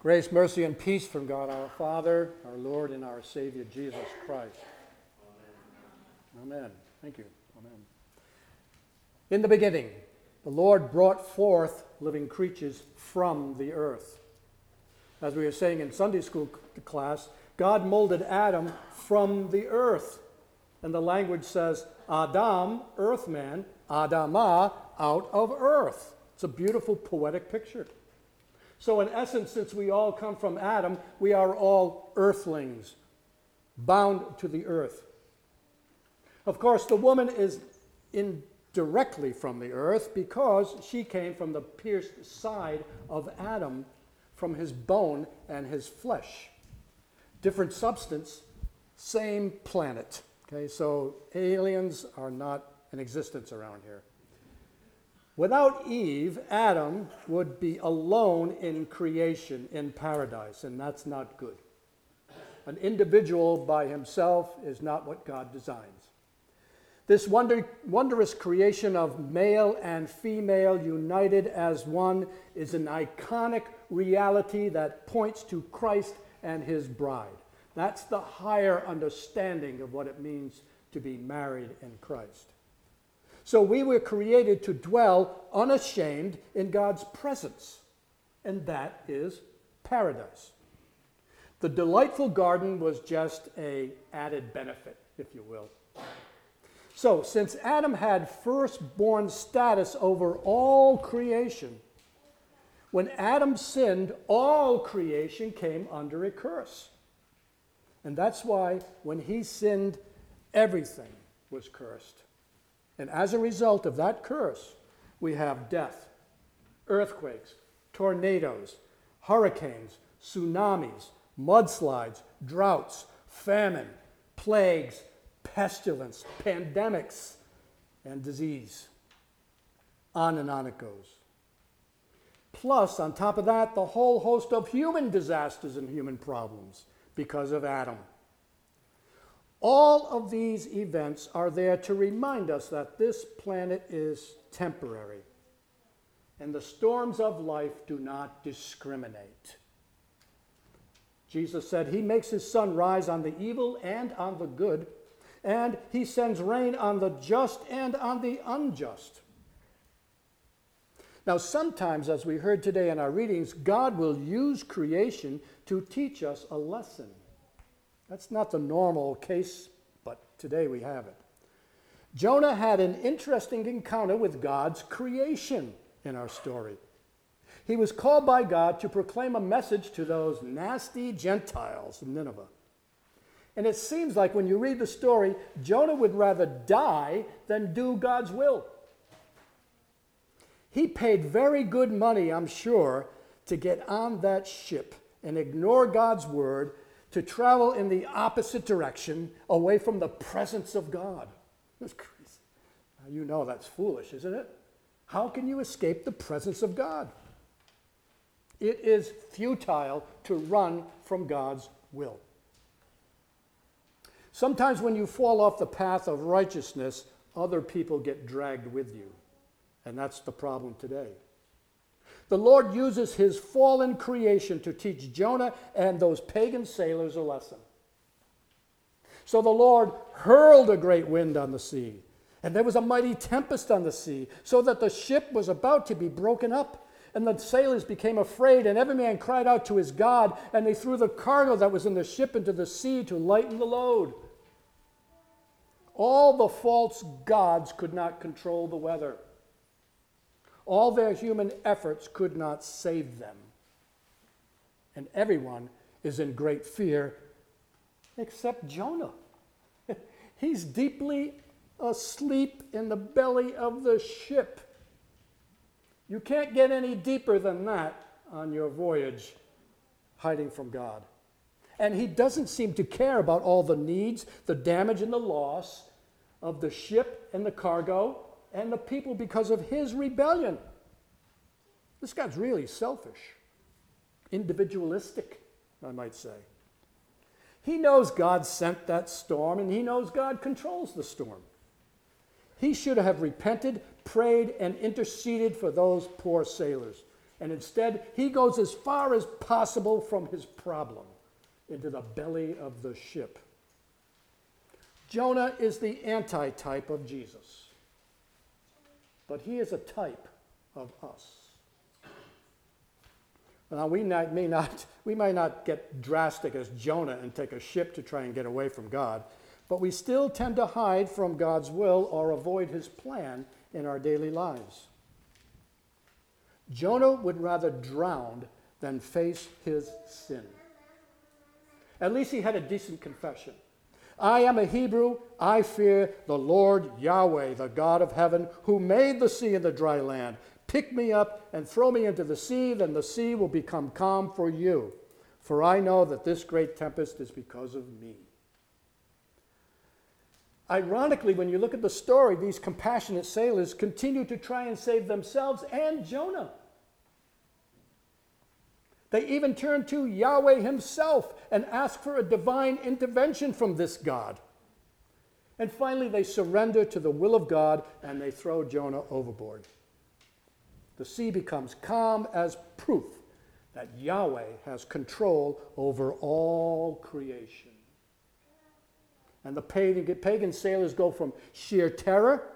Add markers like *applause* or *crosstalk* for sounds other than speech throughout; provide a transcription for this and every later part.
Grace, mercy, and peace from God our Father, our Lord, and our Savior Jesus Christ. Amen. Amen. Thank you. Amen. In the beginning, the Lord brought forth living creatures from the earth. As we were saying in Sunday school class, God molded Adam from the earth. And the language says, Adam, earthman, Adama, out of earth. It's a beautiful poetic picture. So, in essence, since we all come from Adam, we are all earthlings, bound to the earth. Of course, the woman is indirectly from the earth because she came from the pierced side of Adam, from his bone and his flesh. Different substance, same planet. Okay, so aliens are not in existence around here. Without Eve, Adam would be alone in creation in paradise, and that's not good. An individual by himself is not what God designs. This wonder, wondrous creation of male and female united as one is an iconic reality that points to Christ and his bride. That's the higher understanding of what it means to be married in Christ. So we were created to dwell unashamed in God's presence, and that is paradise. The delightful garden was just a added benefit, if you will. So, since Adam had firstborn status over all creation, when Adam sinned, all creation came under a curse. And that's why when he sinned, everything was cursed. And as a result of that curse, we have death, earthquakes, tornadoes, hurricanes, tsunamis, mudslides, droughts, famine, plagues, pestilence, pandemics, and disease. On and on it goes. Plus, on top of that, the whole host of human disasters and human problems because of Adam. All of these events are there to remind us that this planet is temporary and the storms of life do not discriminate. Jesus said he makes his sun rise on the evil and on the good, and he sends rain on the just and on the unjust. Now, sometimes, as we heard today in our readings, God will use creation to teach us a lesson. That's not the normal case, but today we have it. Jonah had an interesting encounter with God's creation in our story. He was called by God to proclaim a message to those nasty Gentiles in Nineveh. And it seems like when you read the story, Jonah would rather die than do God's will. He paid very good money, I'm sure, to get on that ship and ignore God's word to travel in the opposite direction away from the presence of God. *laughs* That's crazy. You know that's foolish, isn't it? How can you escape the presence of God? It is futile to run from God's will. Sometimes when you fall off the path of righteousness, other people get dragged with you. And that's the problem today. The Lord uses his fallen creation to teach Jonah and those pagan sailors a lesson. So the Lord hurled a great wind on the sea, and there was a mighty tempest on the sea, so that the ship was about to be broken up. And the sailors became afraid, and every man cried out to his God, and they threw the cargo that was in the ship into the sea to lighten the load. All the false gods could not control the weather. All their human efforts could not save them. And everyone is in great fear except Jonah. *laughs* He's deeply asleep in the belly of the ship. You can't get any deeper than that on your voyage hiding from God. And he doesn't seem to care about all the needs, the damage, and the loss of the ship and the cargo and the people because of his rebellion. This guy's really selfish, individualistic, I might say. He knows God sent that storm and he knows God controls the storm. He should have repented, prayed, and interceded for those poor sailors. And instead, he goes as far as possible from his problem into the belly of the ship. Jonah is the antitype of Jesus, but he is a type of us. Now, we might, may not, *laughs* we might not get drastic as Jonah and take a ship to try and get away from God, but we still tend to hide from God's will or avoid his plan in our daily lives. Jonah would rather drown than face his sin. At least he had a decent confession. I am a Hebrew. I fear the Lord Yahweh, the God of heaven, who made the sea and the dry land. Pick me up and throw me into the sea, then the sea will become calm for you. For I know that this great tempest is because of me. Ironically, when you look at the story, these compassionate sailors continue to try and save themselves and Jonah. They even turn to Yahweh himself and ask for a divine intervention from this God. And finally, they surrender to the will of God and they throw Jonah overboard. The sea becomes calm as proof that Yahweh has control over all creation. And the pagan, pagan sailors go from sheer terror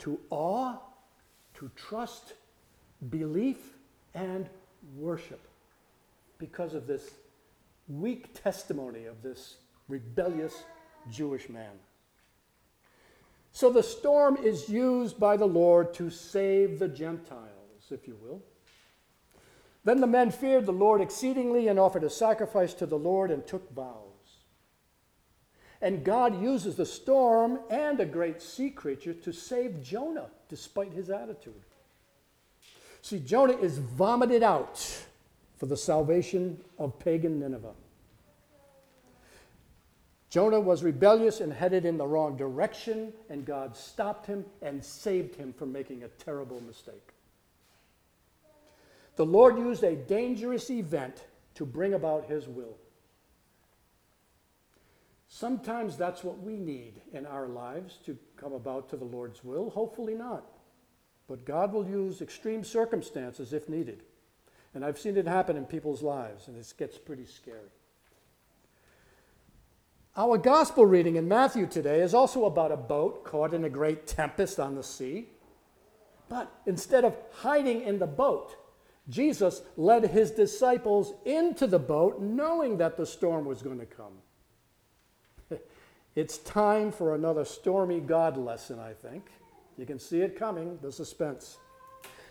to awe to trust, belief, and worship because of this weak testimony of this rebellious Jewish man. So the storm is used by the Lord to save the Gentiles, if you will. Then the men feared the Lord exceedingly and offered a sacrifice to the Lord and took vows. And God uses the storm and a great sea creature to save Jonah, despite his attitude. See, Jonah is vomited out for the salvation of pagan Nineveh. Jonah was rebellious and headed in the wrong direction, and God stopped him and saved him from making a terrible mistake. The Lord used a dangerous event to bring about his will. Sometimes that's what we need in our lives to come about to the Lord's will. Hopefully not. But God will use extreme circumstances if needed. And I've seen it happen in people's lives, and it gets pretty scary. Our gospel reading in Matthew today is also about a boat caught in a great tempest on the sea. But instead of hiding in the boat, Jesus led his disciples into the boat knowing that the storm was going to come. *laughs* It's time for another stormy God lesson, I think. You can see it coming, the suspense.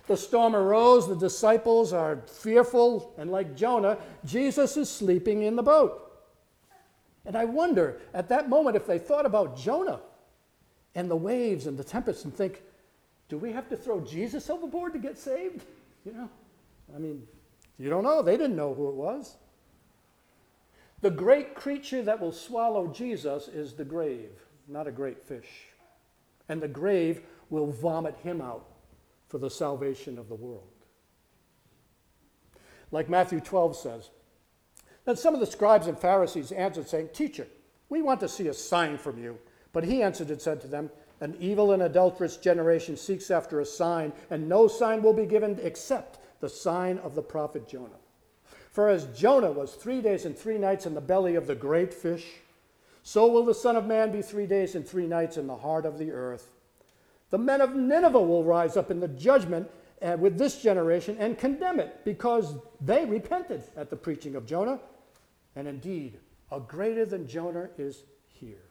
The storm arose, the disciples are fearful, and like Jonah, Jesus is sleeping in the boat. And I wonder at that moment if they thought about Jonah and the waves and the tempest and think, do we have to throw Jesus overboard to get saved? You know, I mean, you don't know. They didn't know who it was. The great creature that will swallow Jesus is the grave, not a great fish. And the grave will vomit him out for the salvation of the world. Like Matthew 12 says, Then some of the scribes and Pharisees answered, saying, Teacher, we want to see a sign from you. But he answered and said to them, An evil and adulterous generation seeks after a sign, and no sign will be given except the sign of the prophet Jonah. For as Jonah was three days and three nights in the belly of the great fish, so will the Son of Man be three days and three nights in the heart of the earth. The men of Nineveh will rise up in the judgment uh, with this generation and condemn it because they repented at the preaching of Jonah. And indeed, a greater than Jonah is here.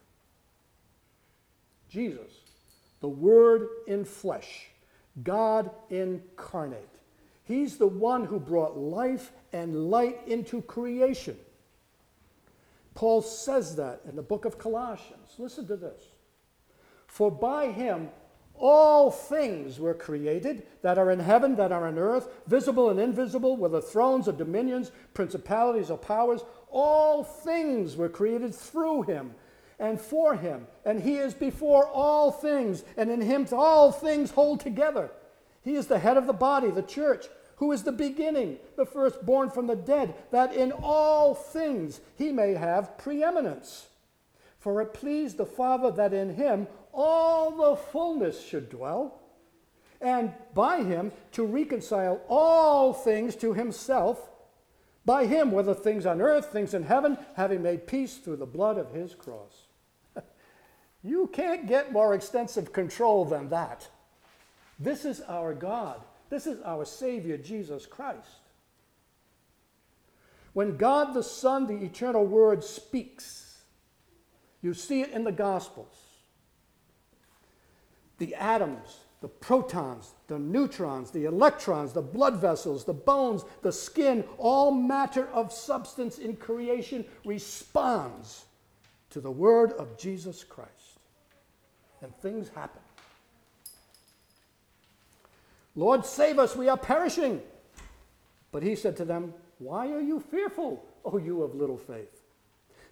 Jesus, the Word in flesh, God incarnate. He's the one who brought life and light into creation. Paul says that in the book of Colossians. Listen to this. For by him all things were created that are in heaven, that are on earth, visible and invisible, whether thrones or dominions, principalities or powers. All things were created through him and for him. And he is before all things, and in him all things hold together. He is the head of the body, the church who is the beginning, the firstborn from the dead, that in all things he may have preeminence. For it pleased the Father that in him all the fullness should dwell, and by him to reconcile all things to himself, by him, whether things on earth, things in heaven, having made peace through the blood of his cross. *laughs* you can't get more extensive control than that. This is our God. This is our Savior, Jesus Christ. When God the Son, the eternal Word, speaks, you see it in the Gospels. The atoms, the protons, the neutrons, the electrons, the blood vessels, the bones, the skin, all matter of substance in creation responds to the word of Jesus Christ. And things happen. Lord, save us, we are perishing. But he said to them, Why are you fearful, O you of little faith?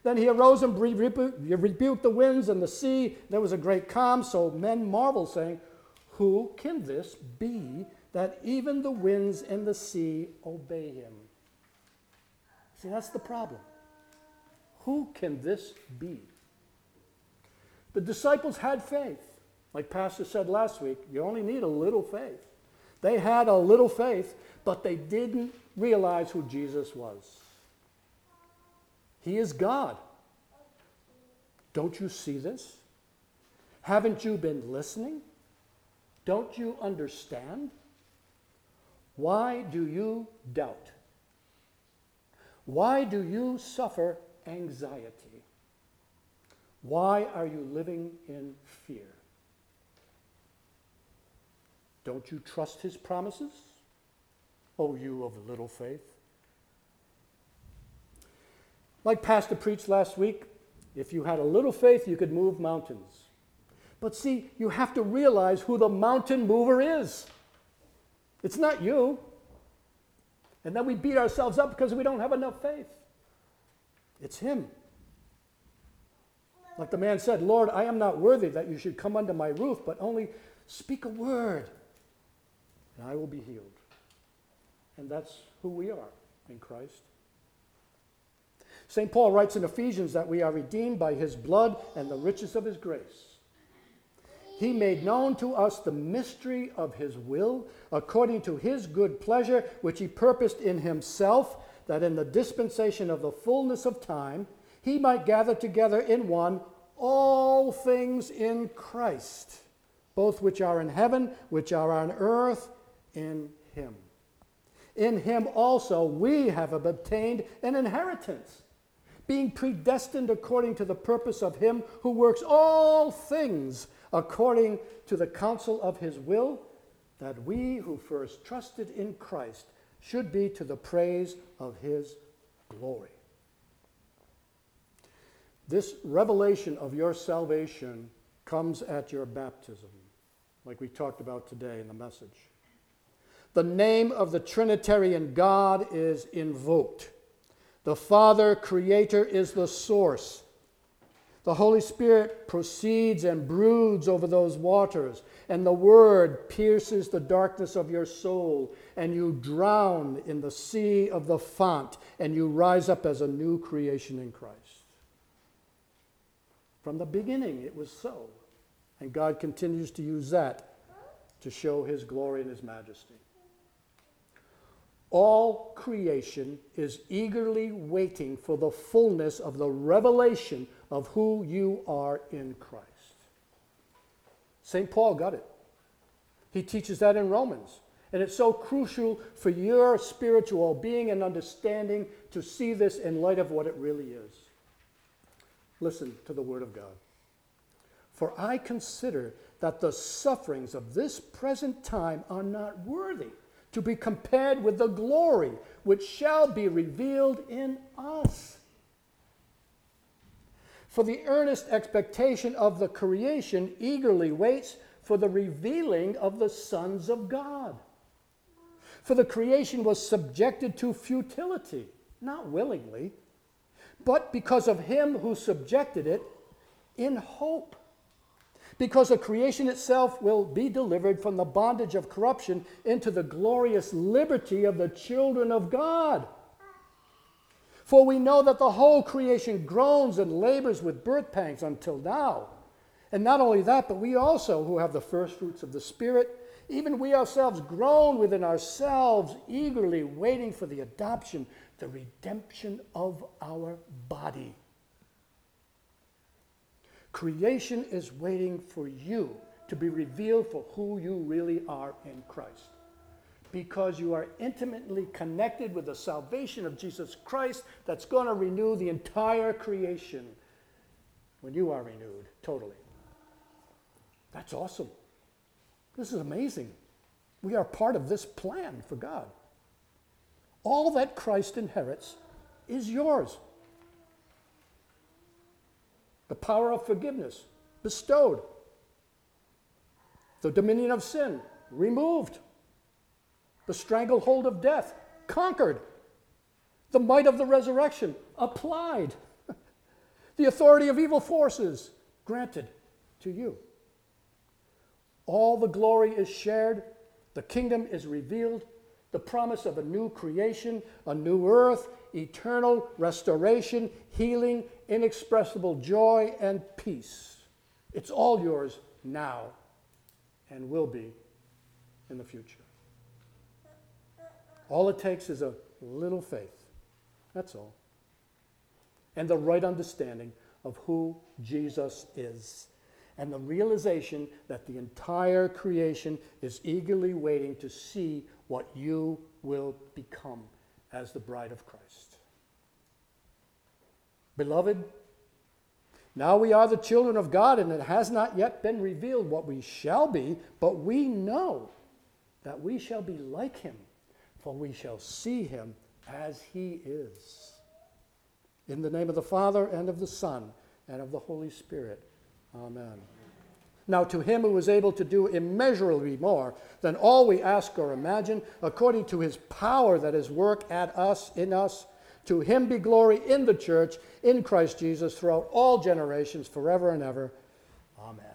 Then he arose and rebuked the winds and the sea. There was a great calm, so men marveled, saying, Who can this be that even the winds and the sea obey him? See, that's the problem. Who can this be? The disciples had faith. Like Pastor said last week, you only need a little faith. They had a little faith, but they didn't realize who Jesus was. He is God. Don't you see this? Haven't you been listening? Don't you understand? Why do you doubt? Why do you suffer anxiety? Why are you living in fear? Don't you trust his promises? O you of little faith. Like Pastor preached last week, if you had a little faith, you could move mountains. But see, you have to realize who the mountain mover is. It's not you. And then we beat ourselves up because we don't have enough faith. It's Him. Like the man said, Lord, I am not worthy that you should come under my roof, but only speak a word, and I will be healed. And that's who we are in Christ. St. Paul writes in Ephesians that we are redeemed by his blood and the riches of his grace. He made known to us the mystery of his will, according to his good pleasure, which he purposed in himself, that in the dispensation of the fullness of time, he might gather together in one all things in Christ, both which are in heaven, which are on earth, in him. In him also we have obtained an inheritance, being predestined according to the purpose of him who works all things according to the counsel of his will, that we who first trusted in Christ should be to the praise of his glory. This revelation of your salvation comes at your baptism, like we talked about today in the message the name of the Trinitarian God is invoked. The Father, Creator, is the source. The Holy Spirit proceeds and broods over those waters, and the Word pierces the darkness of your soul, and you drown in the sea of the font, and you rise up as a new creation in Christ. From the beginning, it was so, and God continues to use that to show His glory and His majesty. All creation is eagerly waiting for the fullness of the revelation of who you are in Christ. St. Paul got it. He teaches that in Romans. And it's so crucial for your spiritual being and understanding to see this in light of what it really is. Listen to the Word of God. For I consider that the sufferings of this present time are not worthy to be compared with the glory which shall be revealed in us. For the earnest expectation of the creation eagerly waits for the revealing of the sons of God. For the creation was subjected to futility, not willingly, but because of him who subjected it in hope because the creation itself will be delivered from the bondage of corruption into the glorious liberty of the children of God. For we know that the whole creation groans and labors with birth pangs until now. And not only that, but we also, who have the first fruits of the Spirit, even we ourselves groan within ourselves, eagerly waiting for the adoption, the redemption of our body. Creation is waiting for you to be revealed for who you really are in Christ. Because you are intimately connected with the salvation of Jesus Christ that's going to renew the entire creation when you are renewed totally. That's awesome. This is amazing. We are part of this plan for God. All that Christ inherits is yours. The power of forgiveness bestowed, the dominion of sin removed, the stranglehold of death conquered, the might of the resurrection applied, *laughs* the authority of evil forces granted to you. All the glory is shared, the kingdom is revealed, the promise of a new creation, a new earth, eternal restoration, healing, inexpressible joy, and peace. It's all yours now and will be in the future. All it takes is a little faith. That's all. And the right understanding of who Jesus is and the realization that the entire creation is eagerly waiting to see what you will become as the bride of Christ. Beloved, now we are the children of God, and it has not yet been revealed what we shall be, but we know that we shall be like him, for we shall see him as he is. In the name of the Father, and of the Son, and of the Holy Spirit. Amen. Now, to him who is able to do immeasurably more than all we ask or imagine, according to his power that is work at us, in us, to him be glory in the church, in Christ Jesus, throughout all generations, forever and ever. Amen.